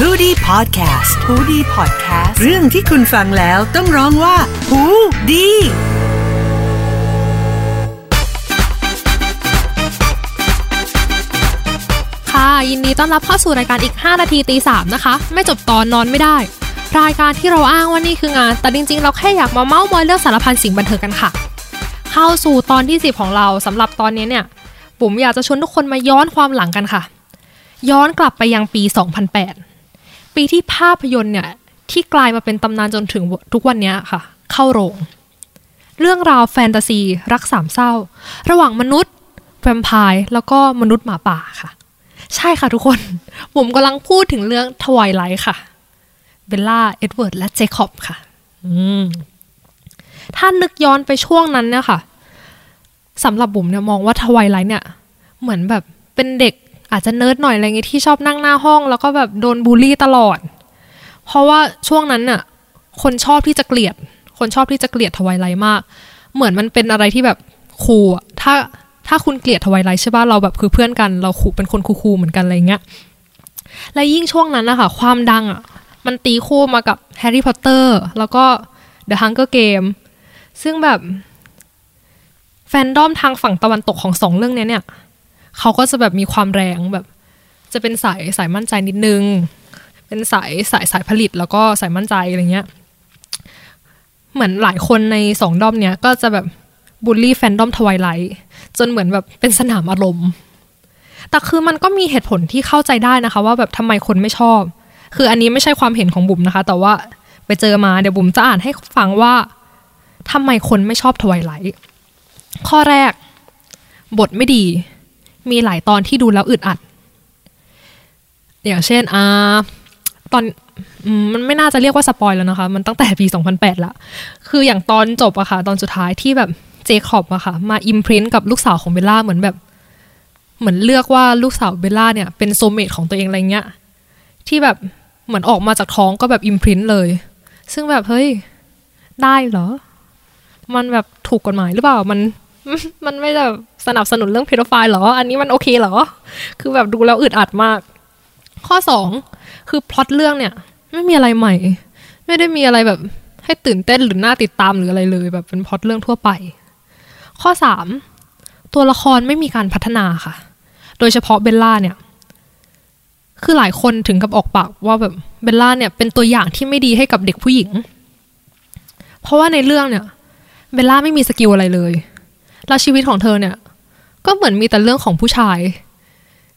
h o ดี้พอดแคสต์ฮูดี้พอดแคสต์เรื่องที่คุณฟังแล้วต้องร้องว่าหูดีค่ะยินดีต้อนรับเข้าสู่รายการอีก 5 นาทีตีสามนะคะ ไม่จบตอนนอนไม่ได้ รายการที่เราอ้างว่านี่คืองาน แต่จริงๆ เราแค่อยากมาเมาส์มอยเรื่องสารพันสิ่งบันเทิงกันค่ะ เข้าสู่ตอนที่ 10 ของเราสำหรับตอนนี้เนี่ยบุ๋มอยากจะชวนทุกคนมาย้อนความหลังกันค่ะ ย้อนกลับไปยังปี 2008 ปีที่ภาพยนตร์เนี่ยที่กลายมาเป็นตำนานจนถึงทุกวันนี้ค่ะ เข้าโรง เรื่องราวแฟนตาซีรักสามเศร้า ระหว่างมนุษย์แวมไพร์แล้วก็มนุษย์หมาป่าค่ะ ใช่ค่ะทุกคน บุ๋มกำลังพูดถึงเรื่อง Twilight ค่ะเบลล่าเอ็ดเวิร์ดและเจคอบค่ะอืมถ้านึกย้อนไปช่วงนั้นเนี่ยค่ะสำหรับบุ๋มเนี่ยมองว่า Twilight เนี่ย เหมือนแบบเป็นเด็ก อาจจะเนิร์ดหน่อยอะไรเงี้ยที่ชอบนั่งหน้าห้อง แล้วก็แบบโดนบูลลี่ตลอด เพราะว่าช่วงนั้นน่ะ คนชอบที่จะเกลียด คนชอบที่จะเกลียด Twilight มาก เหมือนมันเป็นอะไรที่แบบ cool ถ้าถ้าคุณเกลียด Twilight ใช่ป่ะเราแบบคือเพื่อนกัน เรา cool เป็นคน cool ๆเหมือนกันอะไรเงี้ยและยิ่งช่วงนั้นนะคะความดังอะมันตีคู่มากับแฮร์รี่พอตเตอร์แล้วก็ The Hunger Game ซึ่งแบบแฟนดอมทางฝั่งตะวันตกของสองเรื่องนี้เนี่ย เขาก็จะแบบมีความแรงแบบ จะเป็นสายสายมั่นใจนิดนึง เป็นสายสายสายผลิตแล้วก็สายมั่นใจอะไรเงี้ย เหมือนหลายคนในสองดอมเนี้ยก็จะแบบบูลลี่แฟนดอมทวายไลท์จนเหมือนแบบเป็นสนามอารมณ์แต่คือมันก็มีเหตุผลที่เข้าใจได้นะคะ ว่าแบบทำไมคนไม่ชอบ คืออันนี้ไม่ใช่ความเห็นของบุ๋มนะคะ แต่ว่าไปเจอมาเดี๋ยวบุ๋มจะอ่านให้ฟังว่าทำไมคนไม่ชอบ Twilight ข้อแรก บทไม่ดี มีหลายตอนที่ดูแล้วอึดอัด อย่างเช่นอ่าตอนมันไม่น่าจะเรียกว่า spoil แล้วนะคะ มันตั้งแต่ปี 2008 ละ คืออย่างตอนจบอะค่ะ ตอนสุดท้ายที่แบบเจคอบอะค่ะ มา imprint กับลูกสาวของเบลล่าเหมือนแบบ เหมือนเลือกว่าลูกสาวเบลล่าเนี่ย เป็นโซเมตของตัวเองอะไรเงี้ย ที่แบบเหมือนออกมาจากท้องก็แบบอิมพรินต์เลย ซึ่งแบบเฮ้ย ได้เหรอ มันแบบถูกกฎหมายหรือเปล่า มัน มันไม่แบบสนับสนุนเรื่องเพดไฟล์เหรอ อันนี้มันโอเคเหรอ คือแบบดูแล้วอึดอัดมาก ข้อสองคือพล็อตเรื่องเนี่ย ไม่มีอะไรใหม่ ไม่ได้มีอะไรแบบให้ตื่นเต้นหรือน่าติดตามหรืออะไรเลยแบบเป็นพล็อตเรื่องทั่วไป ข้อสามตัวละครไม่มีการพัฒนาค่ะ โดยเฉพาะเบลล่าเนี่ย คือหลายคนถึงกับออกปากว่าแบบเบลล่าเนี่ยเป็นตัวอย่างที่ไม่ดีให้กับเด็กผู้หญิง เพราะว่าในเรื่องเนี่ยเบลล่าไม่มี skill อะไรเลย แล้วชีวิตของเธอเนี่ย ก็เหมือนมีแต่เรื่องของผู้ชาย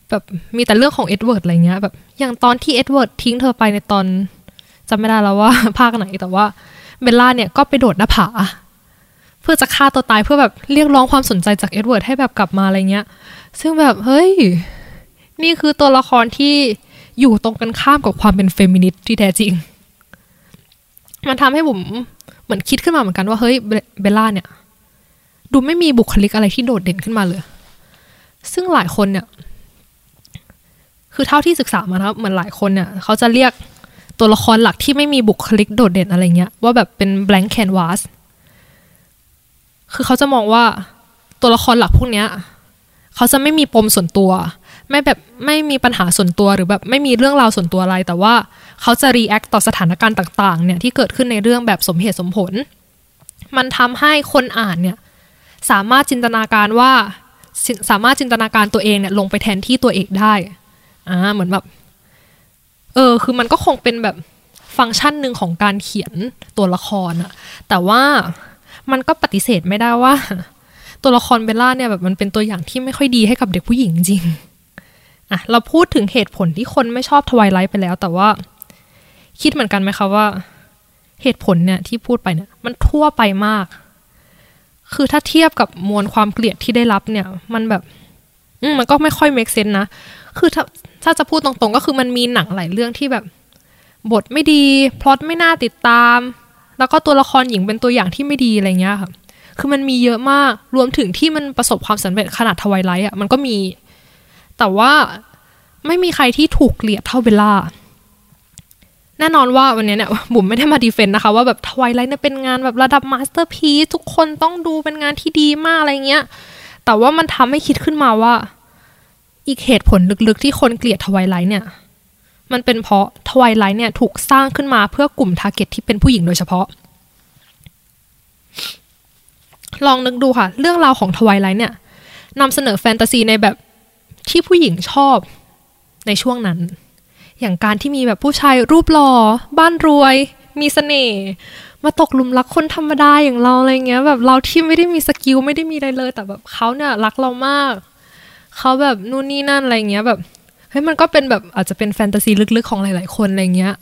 แบบมีแต่เรื่องของเอ็ดเวิร์ดอะไรเงี้ยแบบอย่างตอนที่เอ็ดเวิร์ดทิ้งเธอไปในตอนจำไม่ได้แล้วว่า ภาคไหนแต่ว่าเบลล่าเนี่ยก็ไปโดดหน้าผา เพื่อจะฆ่าตัวตายเพื่อแบบเรียกร้องความสนใจจากเอ็ดเวิร์ดให้แบบกลับมาอะไรเงี้ย ซึ่งแบบเฮ้ย นี่คือตัวละครที่อยู่ตรงกันข้ามกับความเป็นเฟมินิสต์ที่แท้จริง มันทำให้บุ๋มเหมือนคิดขึ้นมาเหมือนกันว่าเฮ้ยเบลล่าเนี่ย ดูไม่มีบุคลิกอะไรที่โดดเด่นขึ้นมาเลย ซึ่งหลายคนเนี่ย คือเท่าที่ศึกษามานะครับเหมือนหลายคนเนี่ยเขาจะเรียกตัวละครหลักที่ไม่มีบุคลิกโดดเด่นอะไรเงี้ย ว่าแบบเป็น blank canvas คือเขาจะมองว่าตัวละครหลักพวกเนี้ยเขาจะไม่มีปมส่วนตัว ไม่แบบไม่มีปัญหาส่วนตัวหรือแบบไม่มีเรื่องราวส่วนตัวอะไร แต่ว่าเขาจะรีแอคต่อสถานการณ์ต่าง ๆ เนี่ยที่เกิดขึ้นในเรื่องแบบสมเหตุสมผล มันทำให้คนอ่านเนี่ย สามารถจินตนาการว่าสามารถจินตนาการตัวเองเนี่ยลงไปแทนที่ตัวเอกได้อ่าเหมือนแบบ เออ คือมันก็คงเป็นแบบฟังก์ชันหนึ่งของการเขียนตัวละครอะแต่ว่ามันก็ปฏิเสธไม่ได้ว่า ตัวละครเบลล่าเนี่ยแบบมันเป็นตัวอย่างที่ไม่ค่อยดีให้กับเด็กผู้หญิงจริงอะเราพูดถึงเหตุผลที่คนไม่ชอบทวายไลท์ไปแล้ว แต่ว่า คิดเหมือนกันไหมคะว่า เหตุผลเนี่ยที่พูดไปเนี่ยมันทั่วไปมาก คือถ้าเทียบกับมวลความเกลียดที่ได้รับเนี่ย มันแบบมันก็ไม่ค่อย make sense นะ คือถ้าถ้าจะพูดตรงๆ ก็คือมันมีหนังหลายเรื่องที่แบบ บทไม่ดีพล็อตไม่น่าติดตาม แล้วก็ตัวละครหญิงเป็นตัวอย่างที่ไม่ดีอะไรเงี้ยค่ะ คือมันมีเยอะมากรวมถึงที่มันประสบความสำเร็จขนาด Twilight อะมันก็มี แต่ว่าไม่มีใครที่ถูกเกลียดเท่าเบลล่า แน่นอนว่าวันนี้เนี่ยบุ๋มไม่ได้มา defend นะคะ ว่าแบบ Twilight เนี่ยเป็นงานแบบระดับ masterpiece ทุกคนต้องดูเป็นงานที่ดีมากอะไรเงี้ย แต่ว่ามันทำให้คิดขึ้นมาว่า อีกเหตุผลลึกๆที่คนเกลียด Twilight เนี่ย มันเป็นเพราะ Twilight เนี่ยถูกสร้างขึ้นมาเพื่อกลุ่ม target ที่เป็นผู้หญิงโดยเฉพาะ ลองนึกดูค่ะ เรื่องราวของ Twilight เนี่ยนำเสนอแฟนตาซีในแบบที่ผู้หญิงชอบในช่วงนั้น อย่างการที่มีแบบผู้ชายรูปหล่อบ้านรวย มีเสน่ห์มาตกหลุมรักคนธรรมดาอย่างเราอะไรเงี้ย แบบเราที่ไม่ได้มี skill ไม่ได้มีอะไรเลย แต่แบบเขาเนี่ยรักเรามากเขาแบบนู่นนี่นั่นอะไรเงี้ยแบบเฮ้ยมันก็เป็นแบบอาจจะเป็นแฟนตาซีลึกๆของหลายๆคนอะไรเงี้ย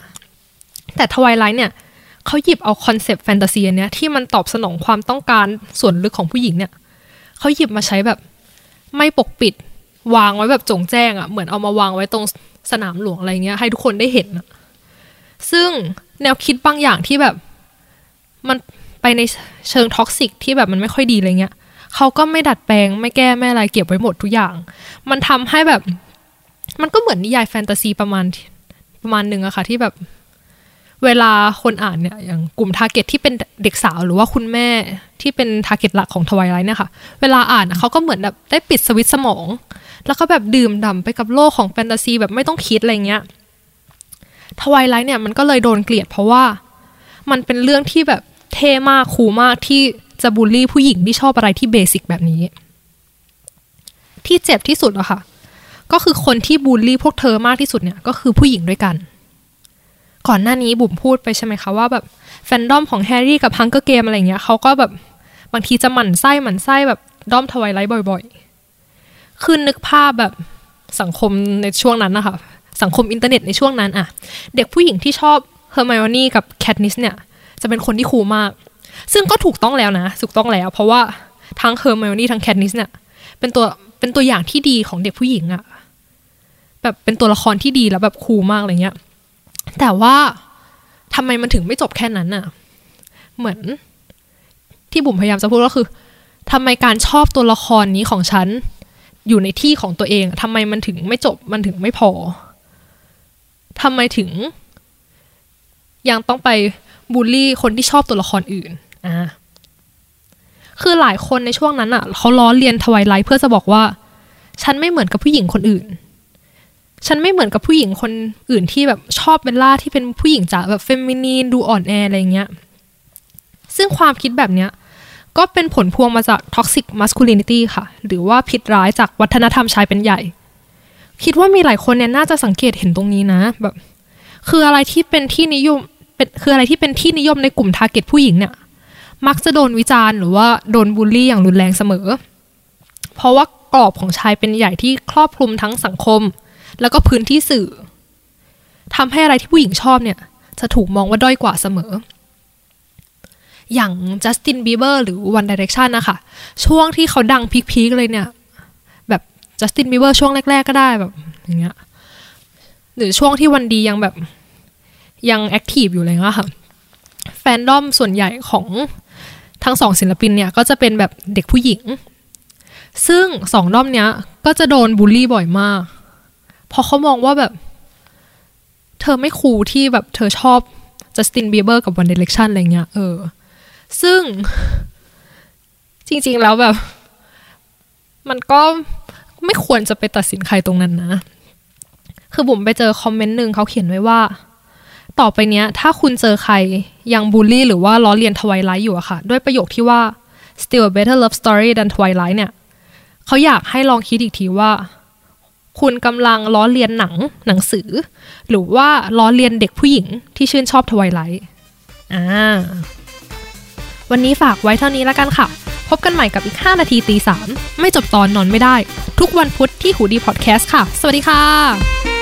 แต่ Twilight เนี่ยเขาหยิบเอาคอนเซปต์แฟนตาซีเนี้ยที่มันตอบสนองความต้องการส่วนลึกของผู้หญิงเนี่ยเขาหยิบมาใช้แบบไม่ปกปิดวางไว้แบบโจ่งแจ้งอะ่ะเหมือนเอามาวางไว้ตรง สนามหลวงอะไรเงี้ย ให้ทุกคนได้เห็นอะซึ่งแนวคิดบางอย่างที่แบบมันไปในเชิง toxic ที่แบบมันไม่ค่อยดีอะไรเงี้ยเขาก็ไม่ดัดแปลงไม่แก้ไม่อะไรเก็บไว้หมดทุกอย่าง มันทำให้แบบ มันก็เหมือนนิยายแฟนตาซีประมาณประมาณหนึ่งอะค่ะ ที่แบบเวลาคนอ่านเนี่ยอย่างกลุ่ม target ที่เป็นเด็กสาวหรือว่าคุณแม่ที่เป็น target หลักของ Twilight เนี่ยค่ะ เวลาอ่านเขาก็เหมือนแบบได้ปิดสวิตช์สมอง แล้วก็แบบดื่มด่าไปกับโลกของแฟนตาซีแบบไม่ต้องคิดอะไรเงี้ย Twilight เนี่ยมันก็เลยโดนเกลียดเพราะว่า มันเป็นเรื่องที่แบบเท่มาก cool มากที่จะบูลลี่ผู้หญิงที่ชอบอะไรที่ basic แบบนี้ ที่เจ็บที่สุดอะค่ะ ก็คือคนที่บูลลี่พวกเธอมากที่สุดเนี่ยก็คือผู้หญิงด้วยกัน ก่อนหน้านี้บุ๋มพูดไปใช่ไหมคะว่าแบบแฟนดอมของแฮร์รี่กับ Hunger Games อะไรเงี้ยเขาก็แบบบางทีจะหมั่นไส้หมั่นไส้แบบด้อม Twilight บ่อย ๆ คือนึกภาพแบบสังคมในช่วงนั้นนะคะสังคมอินเทอร์เน็ตในช่วงนั้นอะเด็กผู้หญิงที่ชอบเฮอร์ไมโอนี่กับแคทนิสเนี่ย จะเป็นคนที่ cool มาก ซึ่งก็ถูกต้องแล้วนะถูกต้องแล้ว เพราะว่าทั้งเฮอร์ไมโอนี่ทั้งแคทนิสเนี่ย เป็นตัวเป็นตัวอย่างที่ดีของเด็กผู้หญิงอะแบบเป็นตัวละครที่ดีแล้วแบบ cool มากอะไรเงี้ย แต่ว่าทำไมมันถึงไม่จบแค่นั้นอะเหมือนที่บุ๋มพยายามจะพูดก็คือทำไมการชอบตัวละครนี้ของฉัน อยู่ในที่ของตัวเองทำไมมันถึงไม่จบมันถึงไม่พอทำไมถึง ยังต้องไปบูลลี่คนที่ชอบตัวละครอื่นอ่าคือหลายคนในช่วงนั้นอะ่ะเขาล้อเลียน Twilight เพื่อจะบอกว่า ฉันไม่เหมือนกับผู้หญิงคนอื่น ฉันไม่เหมือนกับผู้หญิงคนอื่นที่แบบชอบเบลล่าที่เป็นผู้หญิงจ๋าแบบ feminine ดูอ่อนแออะไรเงี้ย ซึ่งความคิดแบบเนี้ย ก็เป็นผลพวงมาจาก toxic masculinity ค่ะ หรือว่าพิษร้ายจากวัฒนธรรมชายเป็นใหญ่ คิดว่ามีหลายคนเนี่ยน่าจะสังเกตเห็นตรงนี้นะแบบ คืออะไรที่เป็นที่นิยมเป็นคืออะไรที่เป็นที่นิยมในกลุ่ม target ผู้หญิงเนี่ย มักจะโดนวิจารณ์หรือว่าโดนบูลลี่อย่างรุนแรงเสมอ เพราะว่ากรอบของชายเป็นใหญ่ที่ครอบคลุมทั้งสังคม แล้วก็พื้นที่สื่อทำให้อะไรที่ผู้หญิงชอบเนี่ย จะถูกมองว่าด้อยกว่าเสมอ อย่างจัสตินบีเบอร์หรือ One Direction นะคะช่วงที่เขาดังพีคๆเลยเนี่ย แบบจัสตินบีเบอร์ช่วงแรก ๆ ก็ได้แบบอย่างเงี้ยหรือช่วงที่วันดียังแบบยังแอคทีฟอยู่เลยนะค่ะแฟนดอมส่วนใหญ่ของทั้งสองศิลปินเนี่ย ก็จะเป็นแบบเด็กผู้หญิง ซึ่งสองด้อมเนี้ย ก็จะโดนบูลลี่บ่อยมากเพราะเขามองว่าแบบ เธอไม่คูลที่แบบเธอชอบจัสตินบีเบอร์กับ One Direction อะไรเงี้ยเออ ซึ่งจริง ๆ แล้วแบบ มันก็ไม่ควรจะไปตัดสินใครตรงนั้นนะ คือผมไปเจอคอมเมนต์หนึ่งเขาเขียนไว้ว่า ต่อไปเนี้ย ถ้าคุณเจอใครยังบูลลี่หรือว่าล้อเลียนทวายไลท์อยู่อะค่ะ ด้วยประโยคที่ว่า still a better love story than Twilight เนี่ยเขาอยากให้ลองคิดอีกทีว่า คุณกำลังล้อเลียนหนังหนังสือ หรือว่าล้อเลียนเด็กผู้หญิงที่ชื่นชอบทวายไลท์อ่า วันนี้ฝากไว้เท่านี้แล้วกันค่ะ พบกันใหม่กับอีก 5 นาทีตีสามไม่จบตอนนอนไม่ได้ ทุกวันพุธที่หูดีพอดแคสต์ค่ะ สวัสดีค่ะ